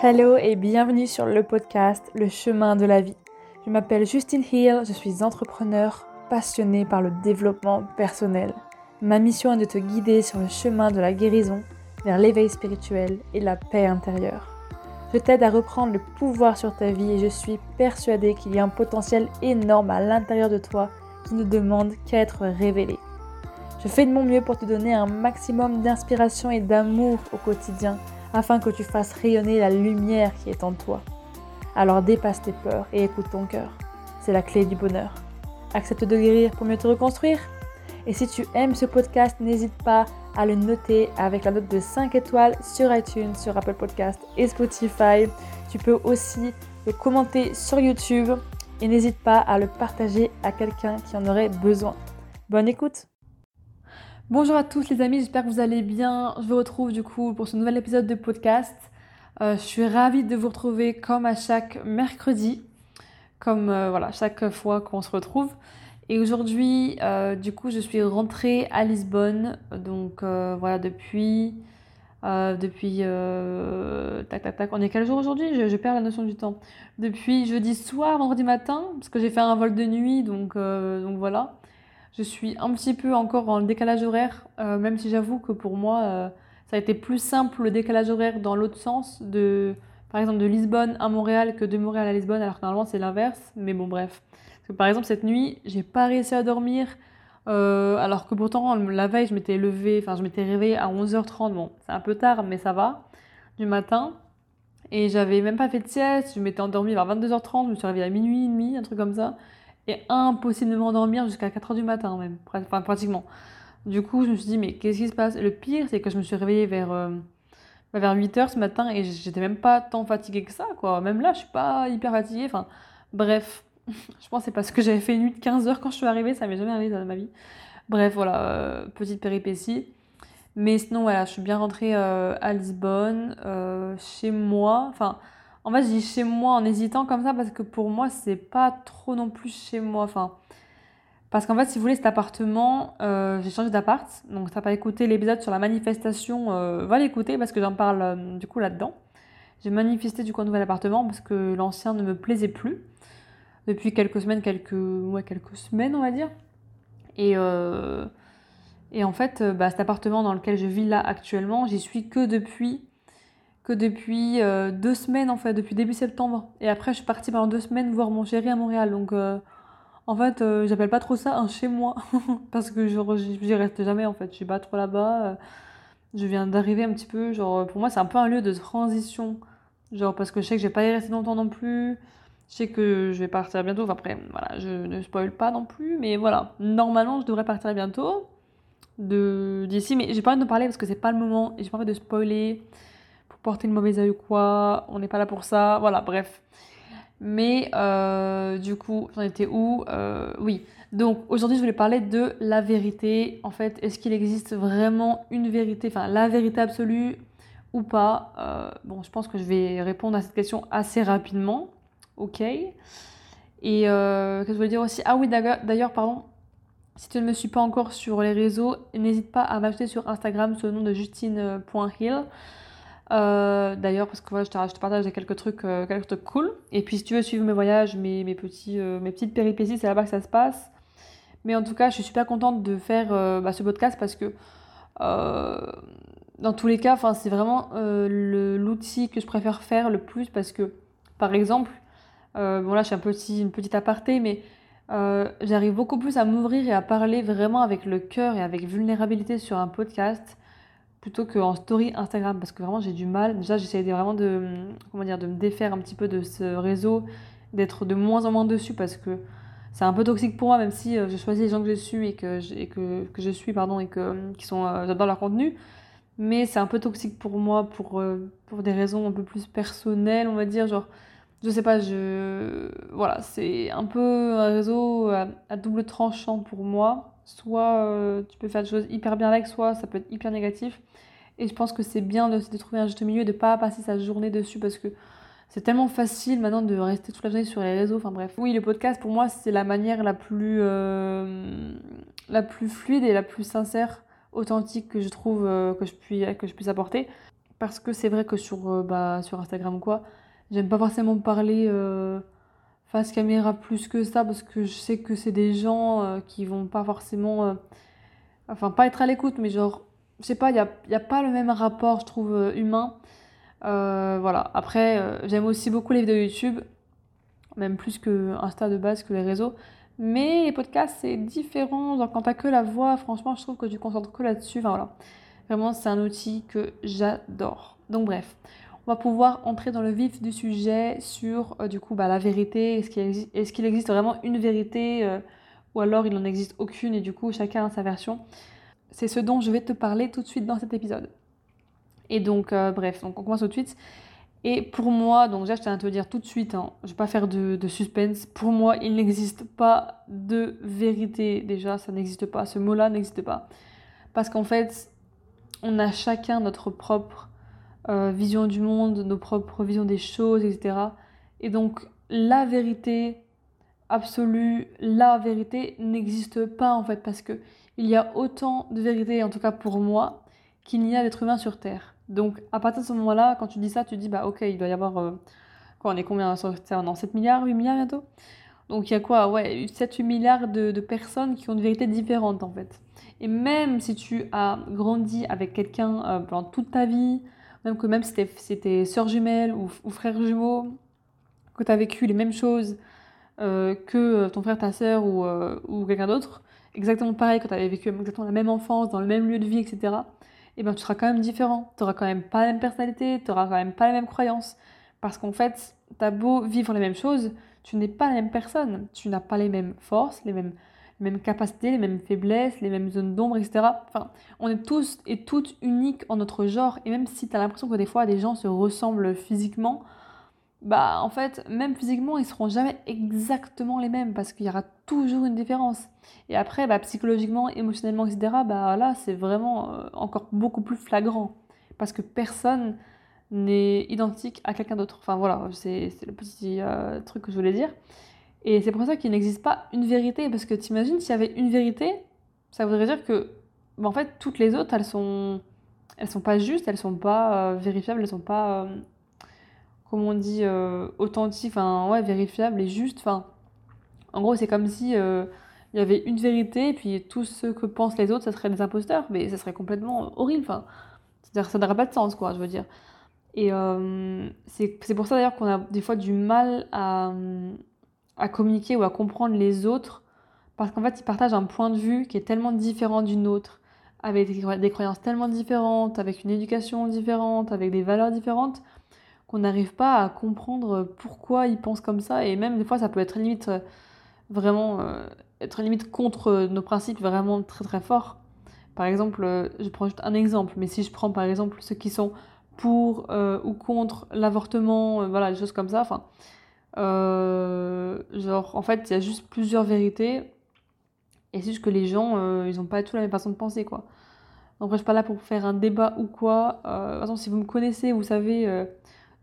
Hello et bienvenue sur le podcast Le chemin de la vie. Je m'appelle Justine Hill, je suis entrepreneur passionnée par le développement personnel. Ma mission est de te guider sur le chemin de la guérison vers l'éveil spirituel et la paix intérieure. Je t'aide à reprendre le pouvoir sur ta vie et je suis persuadée qu'il y a un potentiel énorme à l'intérieur de toi qui ne demande qu'à être révélé. Je fais de mon mieux pour te donner un maximum d'inspiration et d'amour au quotidien afin que tu fasses rayonner la lumière qui est en toi. Alors dépasse tes peurs et écoute ton cœur. C'est la clé du bonheur. Accepte de guérir pour mieux te reconstruire. Et si tu aimes ce podcast, n'hésite pas à le noter avec la note de 5 étoiles sur iTunes, sur Apple Podcast et Spotify. Tu peux aussi le commenter sur YouTube et n'hésite pas à le partager à quelqu'un qui en aurait besoin. Bonne écoute Bonjour à tous les amis, j'espère que vous allez bien. Je vous retrouve du coup pour ce nouvel épisode de podcast. Euh, je suis ravie de vous retrouver comme à chaque mercredi, comme euh, voilà, chaque fois qu'on se retrouve. Et aujourd'hui, euh, du coup, je suis rentrée à Lisbonne. Donc voilà, depuis. Depuis. tac, tac, tac. On est quel jour aujourd'hui? Je, perds la notion du temps. Depuis jeudi soir, vendredi matin, parce que j'ai fait un vol de nuit, donc voilà. Je suis un petit peu encore en décalage horaire, même si j'avoue que pour moi, ça a été plus simple le décalage horaire dans l'autre sens, de, par exemple de Lisbonne à Montréal que de Montréal à Lisbonne, alors que normalement c'est l'inverse. Mais bon, bref par exemple, cette nuit, j'ai pas réussi à dormir. Euh, alors que pourtant, la veille, je m'étais levée, enfin, je m'étais réveillée à 11h30. Bon, c'est un peu tard, mais ça va, du matin. Et j'avais même pas fait de sieste. Je m'étais endormie vers 22h30. Je me suis réveillée à minuit et demi, un truc comme ça. Et impossible de m'endormir jusqu'à 4h du matin, même, enfin, pratiquement. Du coup, je me suis dit, mais qu'est-ce qui se passe? Le pire, c'est que je me suis réveillée vers, euh, bah, vers 8h ce matin et j'étais même pas tant fatiguée que ça, quoi. Même là, je suis pas hyper fatiguée. Enfin, bref, je pense que c'est parce que j'avais fait une nuit de 15 heures quand je suis arrivée, ça m'est jamais arrivé dans ma vie. Bref, voilà, euh, petite péripétie. Mais sinon, voilà, je suis bien rentrée euh, à Lisbonne, chez moi. Enfin, en fait, je dis chez moi en hésitant comme ça parce que pour moi, c'est pas trop non plus chez moi. Enfin, parce qu'en fait, si vous voulez, cet appartement, j'ai changé d'appart. Donc, t'as pas écouté l'épisode sur la manifestation, va l'écouter parce que j'en parle du coup là-dedans. J'ai manifesté du coup un nouvel appartement parce que l'ancien ne me plaisait plus depuis quelques semaines, quelques, ouais, quelques semaines on va dire. Et, euh, et en fait, euh, bah, cet appartement dans lequel je vis là actuellement, j'y suis que depuis que depuis euh, deux semaines en fait, depuis début septembre. Et après, je suis partie pendant deux semaines voir mon chéri à Montréal. Donc en fait, j'appelle pas trop ça un chez moi parce que j'y reste jamais en fait. Je suis pas trop là-bas. je viens d'arriver un petit peu. Genre pour moi, c'est un peu un lieu de transition. Genre parce que je sais que je vais pas y rester longtemps non plus. Je sais que je vais partir bientôt. Enfin, après, voilà, je ne spoil pas non plus. Mais voilà, normalement, je devrais partir bientôt d'ici. Mais j'ai pas envie de parler parce que c'est pas le moment. Et j'ai pas envie de spoiler porter une mauvaise œil ou quoi. On n'est pas là pour ça. Voilà, bref. Mais euh, du coup, j'en étais où euh, Oui. Donc aujourd'hui, je voulais parler de la vérité. En fait, est-ce qu'il existe vraiment une vérité, enfin la vérité absolue ou pas euh, Bon, je pense que je vais répondre à cette question assez rapidement ok. Et euh, que je voulais dire aussi, ah oui d'ailleurs, pardon, si tu ne me suis pas encore sur les réseaux, n'hésite pas à m'acheter sur Instagram sous le nom de justine.hill. Euh, d'ailleurs, parce que je, te, partage quelques trucs, euh, quelques trucs cool. Et puis, si tu veux suivre mes voyages, euh, mes petites péripéties, c'est là-bas que ça se passe. Mais en tout cas, je suis super contente de faire bah, ce podcast parce que, dans tous les cas, c'est vraiment l'outil que je préfère faire le plus parce que, par exemple, bon là je suis un petit, une petite aparté, mais j'arrive beaucoup plus à m'ouvrir et à parler vraiment avec le cœur et avec vulnérabilité sur un podcast plutôt qu'en story Instagram parce que vraiment j'ai du mal. Déjà j'essaie vraiment de, comment dire, de me défaire un petit peu de ce réseau, d'être de moins en moins dessus parce que c'est un peu toxique pour moi même si euh, je choisis les gens que je suis et que je, que, que je suis pardon et que qui sont dans leur contenu mais c'est un peu toxique pour moi pour, pour des raisons un peu plus personnelles on va dire genre je sais pas, je. Voilà, c'est un peu un réseau à, double tranchant pour moi. Soit euh, tu peux faire des choses hyper bien avec, soit ça peut être hyper négatif. Et je pense que c'est bien de, trouver un juste milieu et de pas passer sa journée dessus parce que c'est tellement facile maintenant de rester toute la journée sur les réseaux. Enfin bref. Oui, le podcast pour moi c'est la manière la plus, euh, la plus fluide et la plus sincère, authentique que je trouve euh, que, je puis, que je puisse apporter parce que c'est vrai que sur, bah, sur Instagram ou quoi, j'aime pas forcément parler face caméra plus que ça parce que je sais que c'est des gens euh, qui vont pas forcément. enfin, pas être à l'écoute, mais genre, je sais pas, il n'y a, y a pas le même rapport, je trouve, humain. voilà. Après, j'aime aussi beaucoup les vidéos YouTube, même plus que Insta de base, que les réseaux. Mais les podcasts, c'est différent. Genre, quand t'as que la voix, franchement, je trouve que tu concentres que là-dessus. Enfin, voilà. Vraiment, c'est un outil que j'adore. Donc, bref, on va pouvoir entrer dans le vif du sujet sur, euh, du coup, bah, la vérité. Est-ce qu'il existe, vraiment une vérité euh, ou alors il n'en existe aucune et du coup, chacun a sa version C'est ce dont je vais te parler tout de suite dans cet épisode. Et donc, euh, bref, donc on commence tout de suite. Et pour moi, donc déjà, je tiens à te dire tout de suite, hein, je ne vais pas faire de, suspense. Pour moi, il n'existe pas de vérité. Déjà, ça n'existe pas. Ce mot-là n'existe pas. Parce qu'en fait, on a chacun notre propre euh, vision du monde, nos propres visions des choses, etc. Et donc, la vérité absolue, la vérité n'existe pas en fait, parce que il y a autant de vérité, en tout cas pour moi, qu'il n'y a d'êtres humains sur Terre. Donc, à partir de ce moment-là, quand tu dis ça, tu dis, bah ok, il doit y avoir. Euh, quoi, on est combien sur Terre? Non, 7 milliards, 8 milliards bientôt? Donc, il y a quoi? Ouais, 7-8 milliards de, personnes qui ont une vérité différente en fait. Et même si tu as grandi avec quelqu'un euh, pendant toute ta vie, même que même si c'était soeur jumelle ou, ou frère jumeau, que tu as vécu les mêmes choses euh, que ton frère, ta soeur ou, ou quelqu'un d'autre, exactement pareil, quand tu avais vécu exactement la même enfance, dans le même lieu de vie, etc eh ben, tu seras quand même différent. Tu n'auras quand même pas la même personnalité, tu n'auras quand même pas les mêmes croyances. Parce qu'en fait, tu as beau vivre les mêmes choses, tu n'es pas la même personne. Tu n'as pas les mêmes forces, les mêmes, les mêmes capacités, les mêmes faiblesses, les mêmes zones d'ombre, etc. Enfin, on est tous et toutes uniques en notre genre. Et même si tu as l'impression que des fois, des gens se ressemblent physiquement, bah en fait, même physiquement, ils seront jamais exactement les mêmes parce qu'il y aura toujours une différence. Et après, bah, psychologiquement, émotionnellement, etc., bah là, c'est vraiment euh, encore beaucoup plus flagrant parce que personne n'est identique à quelqu'un d'autre. Enfin voilà, c'est le petit euh, truc que je voulais dire. Et c'est pour ça qu'il n'existe pas une vérité parce que t'imagines s'il y avait une vérité, ça voudrait dire que bah, en fait toutes les autres elles sont elles sont pas justes, elles sont pas euh, vérifiables, elles sont pas comme on dit, euh, authentique, enfin, ouais, vérifiable et juste. Enfin, en gros, c'est comme si euh, il y avait une vérité, et puis tout ce que pensent les autres, ça serait des imposteurs, mais ça serait complètement horrible. Enfin, c'est-à-dire ça n'aurait pas de sens, quoi, je veux dire. Et euh, c'est pour ça d'ailleurs qu'on a des fois du mal à, à communiquer ou à comprendre les autres, parce qu'en fait, ils partagent un point de vue qui est tellement différent d'une autre, avec des croyances tellement différentes, avec une éducation différente, avec des valeurs différentes qu'on n'arrive pas à comprendre pourquoi ils pensent comme ça. Et même des fois, ça peut être limite euh, vraiment euh, être limite contre nos principes vraiment très très fort. Par exemple, euh, je prends juste un exemple, mais si je prends par exemple ceux qui sont pour ou contre l'avortement, voilà, des choses comme ça, enfin, genre, en fait, il y a juste plusieurs vérités, et c'est juste que les gens, ils n'ont pas tout la même façon de penser, quoi. Donc, je suis pas là pour faire un débat ou quoi. de toute façon, si vous me connaissez, vous savez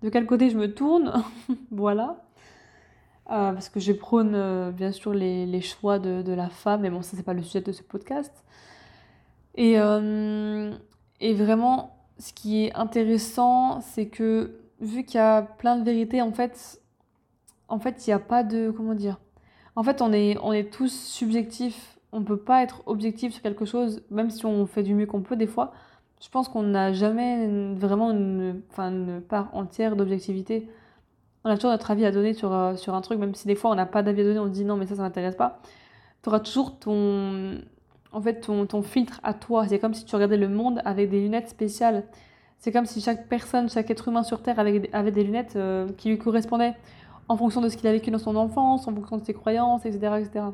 de quel côté je me tourne. voilà. Euh, parce que je prône euh, bien sûr les, choix de, la femme, mais bon, ça c'est pas le sujet de ce podcast. Et, euh, et vraiment, ce qui est intéressant, c'est que vu qu'il y a plein de vérités, en fait, en fait, il n'y a pas de comment dire. En fait, on est, on est tous subjectifs. On ne peut pas être objectif sur quelque chose, même si on fait du mieux qu'on peut des fois je pense qu'on n'a jamais vraiment une, une part entière d'objectivité. On a toujours notre avis à donner sur, euh, sur un truc, même si des fois on n'a pas d'avis à donner, on dit non, mais ça, ça m'intéresse pas. Tu auras toujours ton, en fait, ton, ton filtre à toi. C'est comme si tu regardais le monde avec des lunettes spéciales. C'est comme si chaque personne, chaque être humain sur Terre avait, avait des lunettes euh, qui lui correspondaient en fonction de ce qu'il a vécu dans son enfance, en fonction de ses croyances, etc. etc.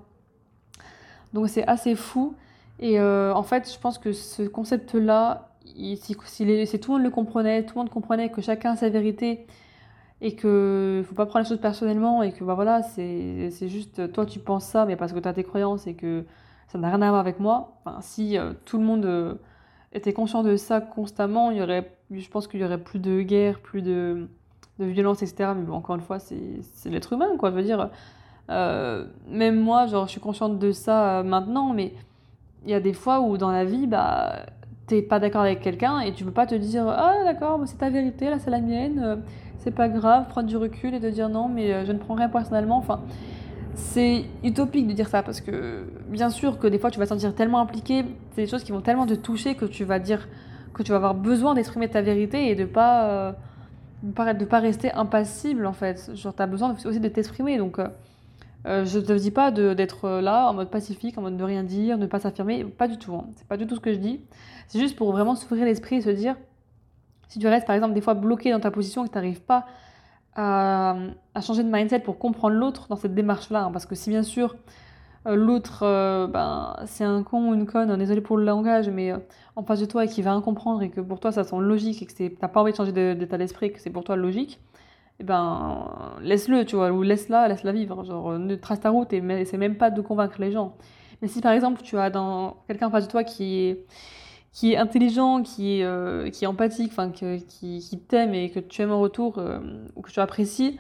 Donc c'est assez fou. Et euh, en fait, je pense que ce concept-là, si, tout le monde le comprenait, tout le monde comprenait que chacun a sa vérité et que faut pas prendre les choses personnellement et que bah voilà, c'est juste toi tu penses ça mais parce que tu as tes croyances et que ça n'a rien à voir avec moi. Enfin, si euh, tout le monde euh, était conscient de ça constamment, il y aurait, je pense qu'il y aurait plus de guerre, plus de, de violence, etc. Mais bon, encore une fois, c'est l'être humain, quoi. Je veux dire, euh, même moi, genre, je suis consciente de ça maintenant, mais il y a des fois où dans la vie, bah t'es pas d'accord avec quelqu'un et tu peux pas te dire ah d'accord c'est ta vérité là c'est la mienne euh, c'est pas grave prendre du recul et te dire non mais euh, je ne prends rien personnellement enfin c'est utopique de dire ça parce que bien sûr que des fois tu vas te sentir tellement impliqué c'est des choses qui vont tellement te toucher que tu vas dire que tu vas avoir besoin d'exprimer ta vérité et de pas euh, de pas rester impassible en fait genre as besoin aussi de t'exprimer donc euh, je ne te dis pas d'être là en mode pacifique, en mode de rien dire, ne pas s'affirmer, pas du tout. Hein. C'est pas du tout ce que je dis. C'est juste pour vraiment s'ouvrir l'esprit et se dire, si tu restes par exemple des fois bloqué dans ta position et que tu n'arrives pas à, changer de mindset pour comprendre l'autre dans cette démarche-là, hein, parce que si bien sûr euh, l'autre, euh, ben, c'est un con ou une conne, désolé pour le langage, mais en face de toi et qui va rien comprendre et que pour toi ça semble logique et que tu n'as pas envie de changer d'état d'esprit, que c'est pour toi logique, eh ben, laisse-le, tu vois, ou laisse-la, laisse-la vivre. Genre, ne trace ta route et c'est même pas de convaincre les gens. Mais si par exemple, tu as dans quelqu'un en face de toi qui est, qui est intelligent, qui est, euh, qui est empathique, qui, qui t'aime et que tu aimes en retour, euh, ou que tu apprécies,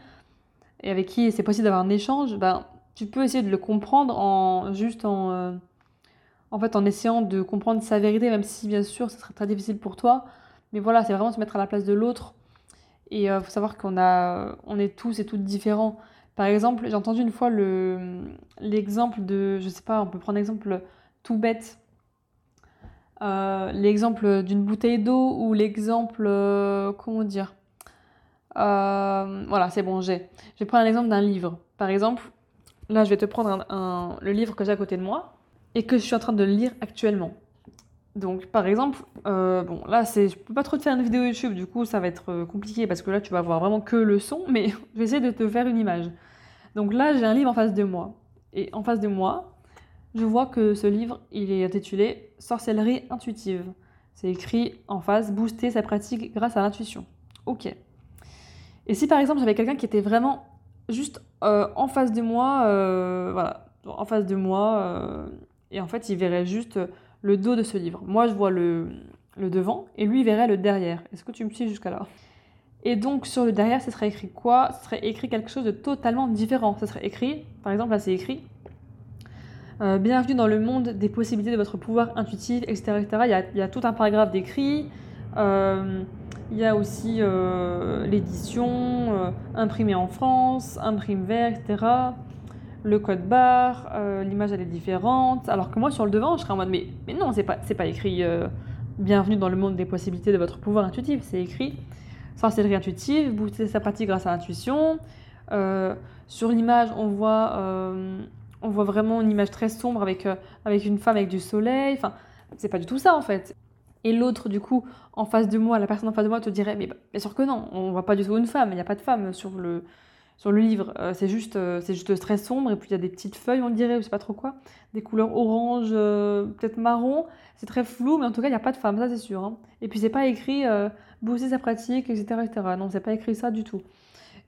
et avec qui c'est possible d'avoir un échange, ben, tu peux essayer de le comprendre en juste en, euh, en fait, en essayant de comprendre sa vérité, même si bien sûr, ce serait très difficile pour toi. Mais voilà, c'est vraiment se mettre à la place de l'autre et il euh, faut savoir qu'on a, on est tous et toutes différents. Par exemple, j'ai entendu une fois le, l'exemple de, je sais pas, on peut prendre l'exemple tout bête, euh, l'exemple d'une bouteille d'eau ou l'exemple, comment dire, voilà, c'est bon, j'ai. Je vais prendre l'exemple d'un livre. Par exemple, là, je vais te prendre le livre que j'ai à côté de moi et que je suis en train de lire actuellement. Donc, par exemple, euh, bon, là, c'est, je peux pas trop te faire une vidéo YouTube, du coup, ça va être euh, compliqué parce que là, tu vas voir vraiment que le son, mais je vais essayer de te faire une image. Donc là, j'ai un livre en face de moi. Et en face de moi, je vois que ce livre, il est intitulé Sorcellerie intuitive. C'est écrit en face Booster sa pratique grâce à l'intuition. Ok. Et si par exemple, j'avais quelqu'un qui était vraiment juste euh, en face de moi, voilà, en face de moi, et en fait, il verrait juste le dos de ce livre. Moi, je vois le, devant et lui verrait le derrière. Est-ce que tu me suis jusqu'à là? Et donc, sur le derrière, ce serait écrit quoi? Ce serait écrit quelque chose de totalement différent. Ce serait écrit, par exemple, là, c'est écrit euh, Bienvenue dans le monde des possibilités de votre pouvoir intuitif, etc. Il, y a, il, tout un paragraphe d'écrit. Euh, il y a aussi euh, l'édition, imprimée en France, imprime vert, etc le code barre, euh, l'image elle est différente. Alors que moi sur le devant, je serais en mode mais, mais non, c'est pas, pas écrit euh, bienvenue dans le monde des possibilités de votre pouvoir intuitif, c'est écrit sorcellerie intuitive, booster sa pratique grâce à l'intuition. Euh, sur l'image, on voit, on voit vraiment une image très sombre avec, avec une femme avec du soleil. Enfin, c'est pas du tout ça en fait. Et l'autre, du coup, en face de moi, la personne en face de moi te dirait Mais bien sûr que non, on voit pas du tout une femme, il n'y a pas de femme sur le, sur le livre. Euh, c'est juste, euh, c'est juste très sombre et puis il y a des petites feuilles, on dirait, je sais pas trop quoi, des couleurs orange, euh, peut-être marron. C'est très flou, mais en tout cas, il n'y a pas de femme, ça c'est sûr. Hein. Et puis c'est pas écrit booster sa pratique, etc., etc. Non, c'est pas écrit ça du tout.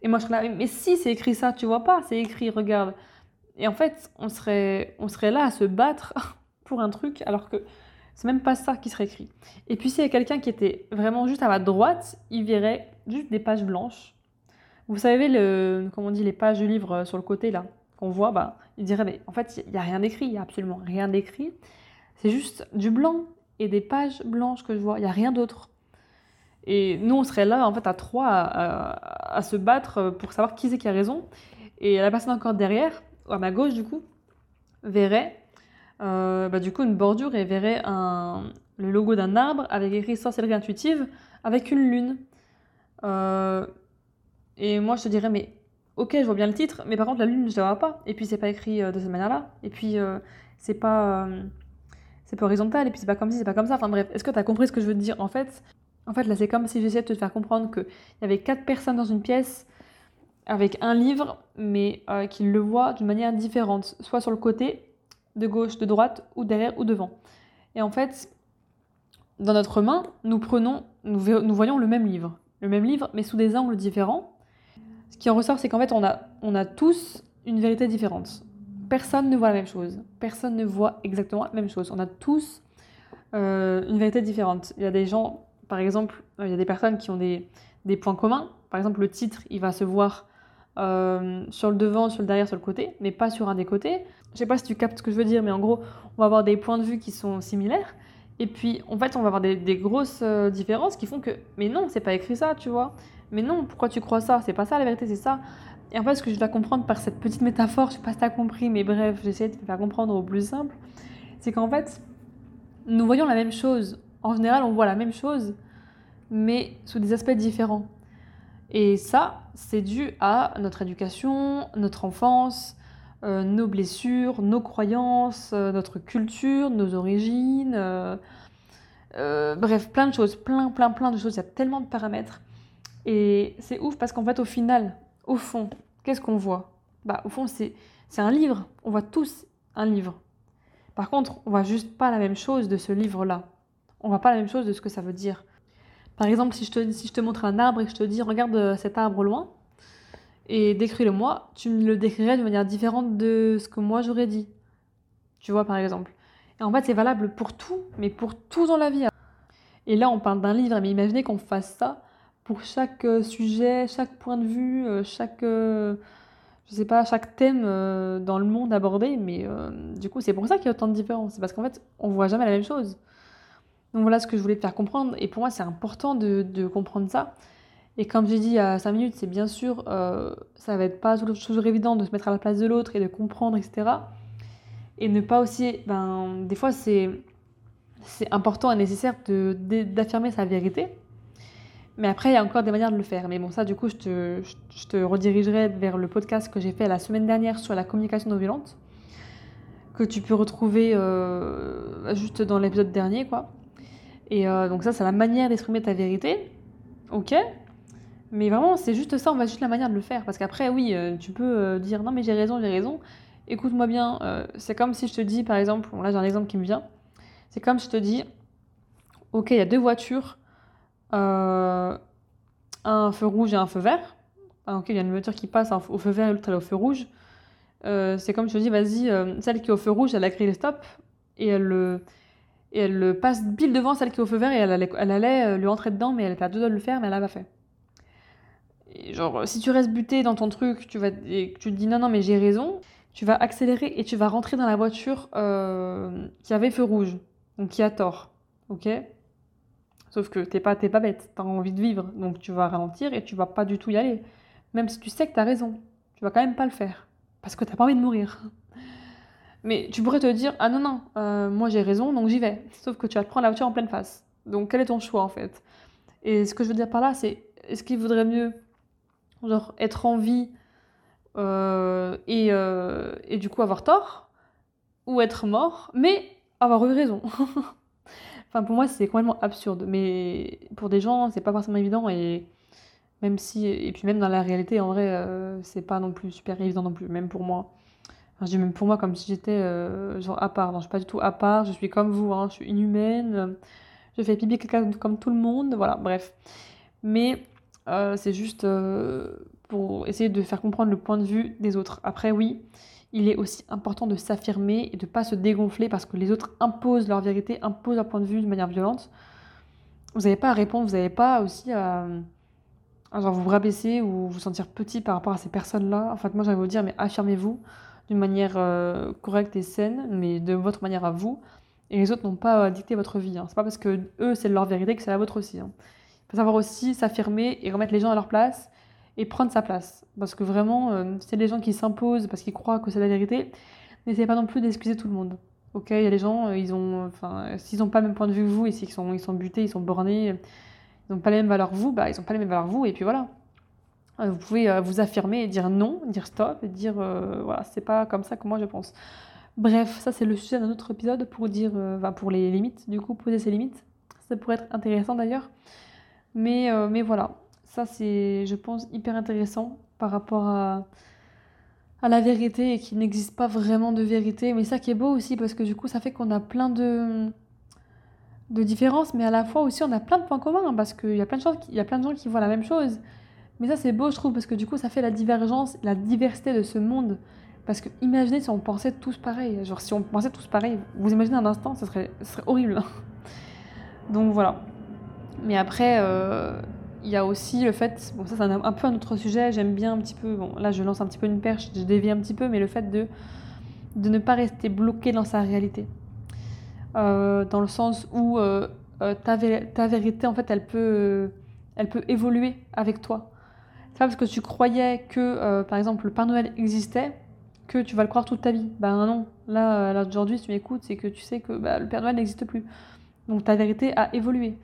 Et moi je serais là, mais si c'est écrit ça, tu vois pas, c'est écrit, regarde. Et en fait, on serait, on serait là à se battre pour un truc alors que c'est même pas ça qui serait écrit. Et puis s'il y a quelqu'un qui était vraiment juste à ma droite, il verrait juste des pages blanches vous savez, le, comment on dit, les pages du livre sur le côté, là, qu'on voit, bah, il dirait, mais en fait, il n'y a rien d'écrit, il n'y a absolument rien d'écrit. C'est juste du blanc et des pages blanches que je vois, il n'y a rien d'autre. Et nous, on serait là, en fait, à trois, à, se battre pour savoir qui c'est qui a raison. Et la personne encore derrière, à ma gauche, du coup, verrait, euh, bah, du coup, une bordure et verrait un, le logo d'un arbre avec écrit sorcellerie intuitive avec une lune. Euh, et moi, je te dirais, mais ok, je vois bien le titre, mais par contre, la lune, je la vois pas. Et puis, c'est pas écrit euh, de cette manière-là. Et puis, euh, c'est pas, euh, c'est pas horizontal. Et puis, c'est pas comme si, c'est pas comme ça. Enfin bref, est-ce que tu as compris ce que je veux te dire? En fait, en fait là, c'est comme si j'essayais de te faire comprendre qu'il y avait quatre personnes dans une pièce avec un livre, mais qu'ils le voient d'une manière différente, soit sur le côté, de gauche, de droite, ou derrière, ou devant. Et en fait, dans notre main, nous prenons, nous, voyons le même livre. Le même livre, mais sous des angles différents ce qui en ressort, c'est qu'en fait, on a, on a tous une vérité différente. Personne ne voit la même chose. Personne ne voit exactement la même chose. On a tous euh, une vérité différente. Il y a des gens, par exemple, euh, il y a des personnes qui ont des, des, points communs. Par exemple, le titre, il va se voir euh, sur le devant, sur le derrière, sur le côté, mais pas sur un des côtés. Je sais pas si tu captes ce que je veux dire, mais en gros, on va avoir des points de vue qui sont similaires. Et puis, en fait, on va avoir des, des grosses euh, différences qui font que, mais non, c'est pas écrit ça, tu vois. Mais non, pourquoi tu crois ça? C'est pas ça la vérité, c'est ça. Et en fait, ce que je dois comprendre par cette petite métaphore, je sais pas si t'as compris, mais bref, j'essaie de te faire comprendre au plus simple, c'est qu'en fait, nous voyons la même chose. En général, on voit la même chose, mais sous des aspects différents. Et ça, c'est dû à notre éducation, notre enfance, euh, nos blessures, nos croyances, euh, notre culture, nos origines, euh, bref, plein de choses, plein, plein, plein de choses. Il y a tellement de paramètres. Et c'est ouf parce qu'en fait, au final, au fond, qu'est-ce qu'on voit? Bah, au fond, c'est c'est un livre. On voit tous un livre. Par contre, on voit juste pas la même chose de ce livre-là. On voit pas la même chose de ce que ça veut dire. Par exemple, si je te, si je te montre un arbre et que je te dis regarde euh, cet arbre au loin et décris-le-moi, tu me le décrirais de manière différente de ce que moi j'aurais dit. Tu vois, par exemple. Et en fait, c'est valable pour tout, mais pour tout dans la vie. Et là, on parle d'un livre, mais imaginez qu'on fasse ça pour chaque euh, sujet, chaque point de vue, euh, chaque, je sais pas, chaque thème dans le monde abordé. Mais du coup, c'est pour ça qu'il y a autant de différences. C'est parce qu'en fait, on voit jamais la même chose. Donc voilà ce que je voulais te faire comprendre. Et pour moi, c'est important de, de comprendre ça. Et comme j'ai dit il y a 5 minutes, c'est bien sûr, euh, ça va être pas toujours, évident de se mettre à la place de l'autre et de comprendre, etc. Et ne pas aussi, ben, des fois, c'est important et nécessaire d'affirmer sa vérité. Mais après, il y a encore des manières de le faire. Mais bon, ça, du coup, je te, je te redirigerai vers le podcast que j'ai fait la semaine dernière sur la communication non violente, que tu peux retrouver euh, juste dans l'épisode dernier, quoi. Et euh, donc ça, c'est la manière d'exprimer ta vérité. Ok Mais vraiment, c'est juste ça, on va juste la manière de le faire. Parce qu'après, oui, euh, tu peux euh, dire non, mais j'ai raison, j'ai raison. Écoute-moi bien, c'est comme si je te dis, par exemple, là j'ai un exemple qui me vient. C'est comme si je te dis, ok, il y a deux voitures, un feu rouge et un feu vert. Ah, ok, il y a une voiture qui passe au feu vert et l'autre elle est au feu rouge. C'est comme si je te dis, vas-y, celle qui est au feu rouge, elle a crié le stop et elle le, et elle le passe pile devant celle qui est au feu vert et elle allait, elle allait euh, lui entrer dedans, mais elle était à deux doigts de le faire, mais elle l'a pas fait. Genre, si tu restes buté dans ton truc, tu vas, et que tu te dis non, non, mais j'ai raison, tu vas accélérer et tu vas rentrer dans la voiture euh, qui avait feu rouge, donc qui a tort, ok? Sauf que t'es pas, t'es pas bête, t'as envie de vivre, donc tu vas ralentir et tu vas pas du tout y aller. Même si tu sais que t'as raison, tu vas quand même pas le faire, parce que t'as pas envie de mourir. Mais tu pourrais te dire, ah non, non, euh, moi j'ai raison, donc j'y vais. Sauf que tu vas te prendre la voiture en pleine face. Donc quel est ton choix en fait? Et ce que je veux dire par là, c'est, est-ce qu'il vaudrait mieux, être en vie euh, et, euh, et du coup avoir tort, ou être mort, mais avoir eu raison? Enfin, pour moi, c'est complètement absurde. Mais pour des gens, c'est pas forcément évident. Et même si. Et puis, même dans la réalité, en vrai, c'est pas non plus super évident non plus. Même pour moi. Je dis même pour moi comme si j'étais euh, genre à part. Non, je suis pas du tout à part. Je suis comme vous. Hein, je suis inhumaine. Je fais pipi caca comme tout le monde. Voilà, bref. Mais euh, c'est juste euh, pour essayer de faire comprendre le point de vue des autres. Après, oui il est aussi important de s'affirmer et de ne pas se dégonfler parce que les autres imposent leur vérité, imposent leur point de vue de manière violente. Vous n'avez pas à répondre, vous n'avez pas aussi à, à vous rabaisser ou vous sentir petit par rapport à ces personnes-là. En fait, moi, j'allais vous dire, mais affirmez-vous d'une manière euh, correcte et saine, mais de votre manière à vous. Et les autres n'ont pas à dicter votre vie. Hein. C'est pas parce que eux, c'est leur vérité que c'est la vôtre aussi. Hein. Il faut savoir aussi s'affirmer et remettre les gens à leur place et prendre sa place. Parce que vraiment, euh, c'est les gens qui s'imposent parce qu'ils croient que c'est la vérité. N'essayez pas non plus d'excuser tout le monde. Ok, il y a des gens, euh, ils ont, enfin, s'ils n'ont pas le même point de vue que vous, et s'ils sont, ils sont butés, ils sont bornés, ils n'ont pas les mêmes valeurs que vous, bah, ils n'ont pas les mêmes valeurs que vous, et puis voilà. Euh, Vous pouvez euh, vous affirmer et dire non, dire stop, et dire, euh, voilà, c'est pas comme ça que moi je pense. Bref, ça c'est le sujet d'un autre épisode pour dire, euh, enfin, pour les limites, du coup, poser ses limites. Ça pourrait être intéressant d'ailleurs. Mais, mais voilà, ça c'est, je pense, hyper intéressant par rapport à, la vérité et qu'il n'existe pas vraiment de vérité. Mais ça qui est beau aussi, parce que du coup, ça fait qu'on a plein de, de différences, mais à la fois aussi on a plein de points communs, parce qu'il y a plein de choses, il y a plein de gens qui voient la même chose. Mais ça c'est beau, je trouve, parce que du coup, ça fait la divergence, la diversité de ce monde. Parce que imaginez si on pensait tous pareil. Genre, si on pensait tous pareil, vous imaginez un instant, ça serait, serait horrible. Donc voilà. Mais après, euh, il y a aussi le fait, bon ça c'est un, peu un autre sujet, j'aime bien un petit peu, bon là je lance un petit peu une perche, je dévie un petit peu, mais le fait de, de ne pas rester bloqué dans sa réalité. dans le sens où ta, ta, vérité, en fait, elle peut, elle peut évoluer avec toi. C'est pas parce que tu croyais que, par exemple, le Père Noël existait que tu vas le croire toute ta vie. Ben non, là, là aujourd'hui, si tu m'écoutes, c'est que tu sais que bah, le Père Noël n'existe plus. Donc ta vérité a évolué.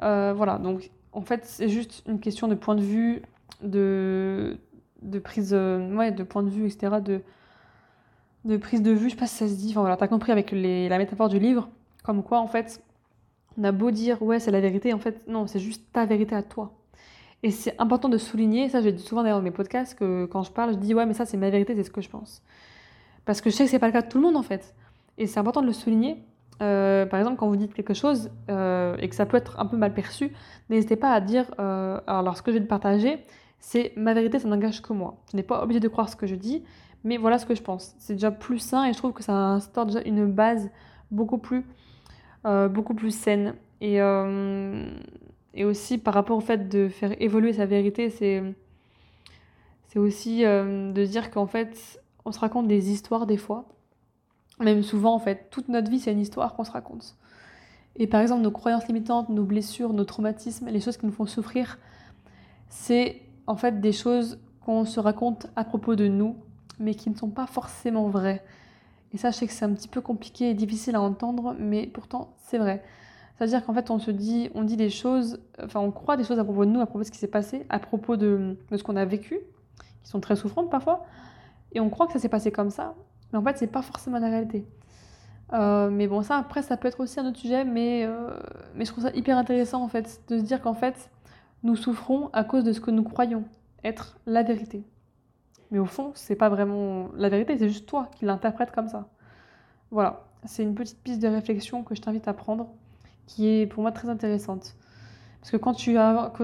voilà, donc en fait, c'est juste une question de point de vue, de, de prise, euh, ouais, de point de vue, etc. De, de prise de vue, je sais pas si ça se dit. Enfin voilà, t'as compris avec la métaphore du livre, comme quoi en fait, on a beau dire ouais, c'est la vérité, en fait, non, c'est juste ta vérité à toi. Et c'est important de souligner, ça je dis souvent d'ailleurs dans mes podcasts, que quand je parle, je dis ouais, mais ça c'est ma vérité, c'est ce que je pense. Parce que je sais que c'est pas le cas de tout le monde en fait. Et c'est important de le souligner. Euh, par exemple, quand vous dites quelque chose euh, et que ça peut être un peu mal perçu, n'hésitez pas à dire alors ce que je vais te partager, c'est ma vérité, ça n'engage que moi. Tu n'es pas obligé de croire ce que je dis, mais voilà ce que je pense. C'est déjà plus sain et je trouve que ça instaure déjà une base beaucoup plus, euh, beaucoup plus saine. Et, euh, et aussi par rapport au fait de faire évoluer sa vérité, c'est, c'est aussi euh, de dire qu'en fait, on se raconte des histoires des fois. Même souvent, en fait, toute notre vie, c'est une histoire qu'on se raconte. Et par exemple, nos croyances limitantes, nos blessures, nos traumatismes, les choses qui nous font souffrir, c'est en fait des choses qu'on se raconte à propos de nous, mais qui ne sont pas forcément vraies. Et ça, je sais que c'est un petit peu compliqué et difficile à entendre, mais pourtant, c'est vrai. C'est-à-dire qu'en fait, on se dit, on dit des choses, enfin, on croit des choses à propos de nous, à propos de ce qui s'est passé, à propos de, ce qu'on a vécu, qui sont très souffrantes parfois, et on croit que ça s'est passé comme ça, mais en fait, c'est pas forcément la réalité. Euh, mais bon, ça, après, ça peut être aussi un autre sujet, mais, euh, mais je trouve ça hyper intéressant, en fait, de se dire qu'en fait, nous souffrons à cause de ce que nous croyons être la vérité. Mais au fond, c'est pas vraiment la vérité, c'est juste toi qui l'interprètes comme ça. Voilà, c'est une petite piste de réflexion que je t'invite à prendre, qui est pour moi très intéressante. Parce que quand tu,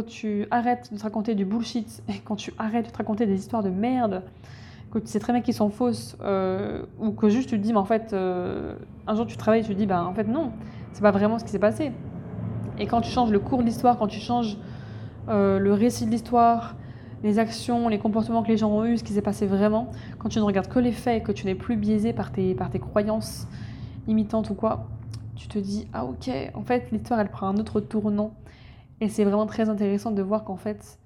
tu arrêtes de te raconter du bullshit, et quand tu arrêtes de te raconter des histoires de merde, que tu sais très bien qu'ils sont fausses, euh, ou que juste tu te dis, mais en fait, euh, un jour tu travailles et tu te dis, bah en fait non, c'est pas vraiment ce qui s'est passé. Et quand tu changes le cours de l'histoire, quand tu changes euh, le récit de l'histoire, les actions, les comportements que les gens ont eus, ce qui s'est passé vraiment, quand tu ne regardes que les faits, que tu n'es plus biaisé par tes, par tes croyances imitantes ou quoi, tu te dis ah ok, en fait l'histoire elle prend un autre tournant et c'est vraiment très intéressant de voir qu'en fait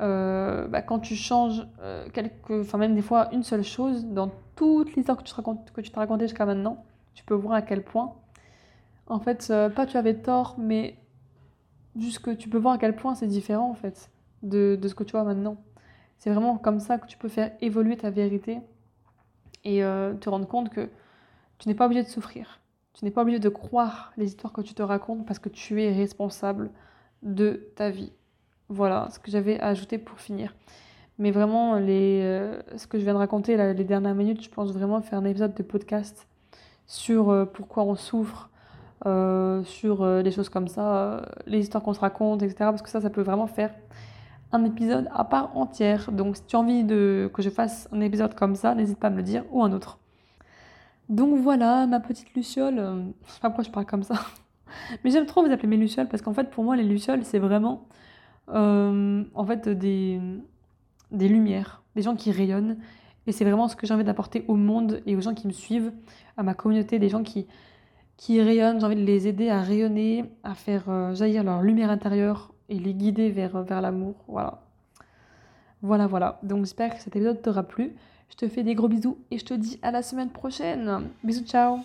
euh, bah, quand tu changes euh, enfin même des fois une seule chose dans toute l'histoire que tu te racontes, que tu t'as racontée jusqu'à maintenant, tu peux voir à quel point en fait pas tu avais tort mais Juste que tu peux voir à quel point c'est différent en fait de, ce que tu vois maintenant. C'est vraiment comme ça que tu peux faire évoluer ta vérité et euh, te rendre compte que tu n'es pas obligé de souffrir. Tu n'es pas obligé de croire les histoires que tu te racontes parce que tu es responsable de ta vie. Voilà ce que j'avais à ajouter pour finir. Mais vraiment, les, euh, ce que je viens de raconter les dernières minutes, je pense vraiment faire un épisode de podcast sur euh, pourquoi on souffre, euh, sur des choses comme ça, les histoires qu'on se raconte, etc. Parce que ça, ça peut vraiment faire un épisode à part entière. Donc si tu as envie de, que je fasse un épisode comme ça, n'hésite pas à me le dire ou un autre. Donc voilà, ma petite Luciole. je sais pas pourquoi je parle comme ça. Mais j'aime trop vous appeler mes Lucioles parce qu'en fait, pour moi, les Lucioles, c'est vraiment en fait des, des lumières, des gens qui rayonnent. Et c'est vraiment ce que j'ai envie d'apporter au monde et aux gens qui me suivent, à ma communauté, des gens qui, qui rayonnent. J'ai envie de les aider à rayonner, à faire euh, jaillir leur lumière intérieure et les guider vers, euh, vers l'amour. Voilà. Voilà, voilà. Donc j'espère que cet épisode t'aura plu. Je te fais des gros bisous et je te dis à la semaine prochaine. Bisous, ciao